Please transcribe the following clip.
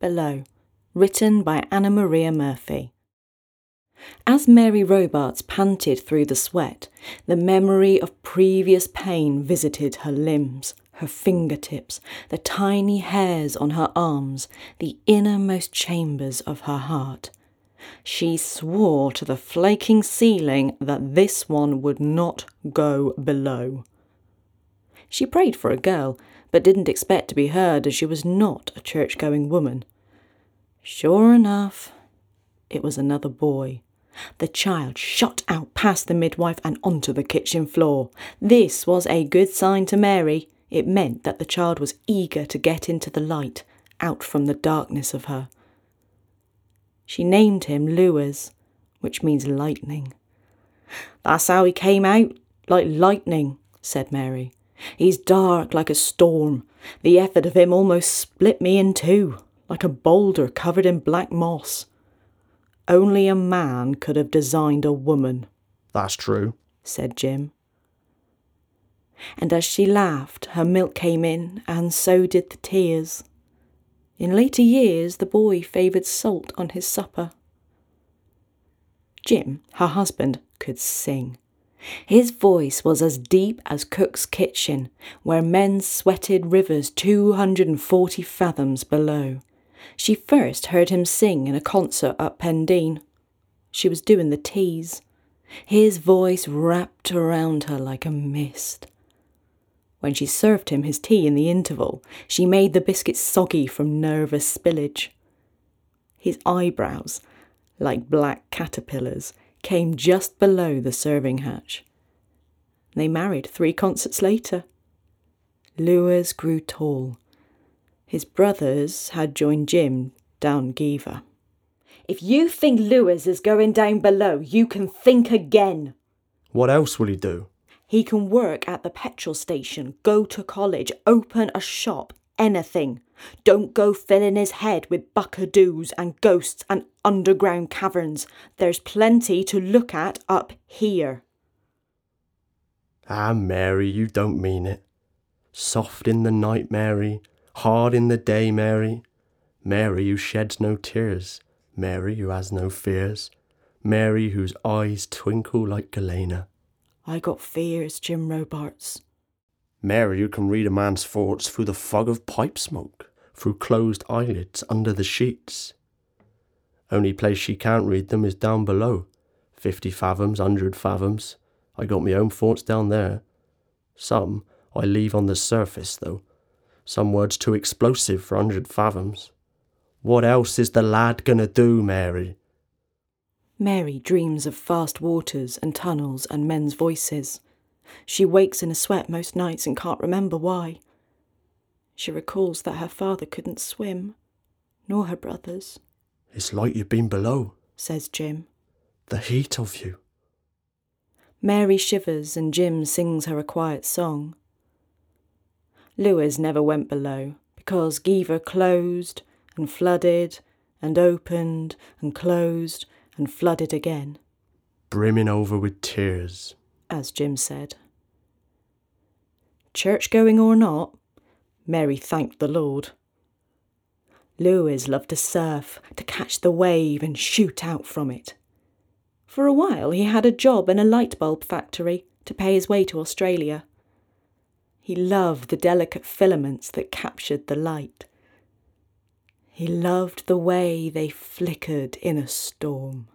Below, written by Annamaria Murphy. As Mary Robarts panted through the sweat, the memory of previous pain visited her limbs, her fingertips, the tiny hairs on her arms, the innermost chambers of her heart. She swore to the flaking ceiling that this one would not go below. She prayed for a girl, but didn't expect to be heard as she was not a church going woman. Sure enough, it was another boy. The child shot out past the midwife and onto the kitchen floor. This was a good sign to Mary. It meant that the child was eager to get into the light, out from the darkness of her. She named him Lewis, which means lightning. That's how he came out, like lightning, said Mary. He's dark like a storm. The effort of him almost split me in two, like a boulder covered in black moss. Only a man could have designed a woman. That's true, said Jim. And as she laughed, her milk came in, and so did the tears. In later years, the boy favoured salt on his supper. Jim, her husband, could sing. His voice was as deep as Cook's kitchen, where men sweated rivers 240 fathoms below. She first heard him sing in a concert at Pendeen. She was doing the teas. His voice wrapped around her like a mist. When she served him his tea in the interval, she made the biscuits soggy from nervous spillage. His eyebrows, like black caterpillars, came just below the serving hatch. They married three concerts later. Lewis grew tall. His brothers had joined Jim down Geevor. If you think Lewis is going down below, you can think again. What else will he do? He can work at the petrol station, go to college, open a shop, anything. Don't go filling his head with buckadoos and ghosts and underground caverns. There's plenty to look at up here. Ah, Mary, you don't mean it. Soft in the night, Mary, hard in the day, Mary. Mary who sheds no tears, Mary who has no fears, Mary whose eyes twinkle like Galena. I got fears, Jim Robarts. Mary who can read a man's thoughts through the fog of pipe smoke, through closed eyelids under the sheets. Only place she can't read them is down below. Fifty fathoms, hundred fathoms. I got my own thoughts down there. Some I leave on the surface, though. Some words too explosive for hundred fathoms. What else is the lad gonna do, Mary? Mary dreams of fast waters and tunnels and men's voices. She wakes in a sweat most nights and can't remember why. She recalls that her father couldn't swim, nor her brothers. It's like you've been below, says Jim. The heat of you. Mary shivers and Jim sings her a quiet song. Lewis never went below because Geevor closed and flooded and opened and closed and flooded again. Brimming over with tears, as Jim said. Church going or not, Mary thanked the Lord. Lewis loved to surf, to catch the wave and shoot out from it. For a while he had a job in a light bulb factory to pay his way to Australia. He loved the delicate filaments that captured the light. He loved the way they flickered in a storm.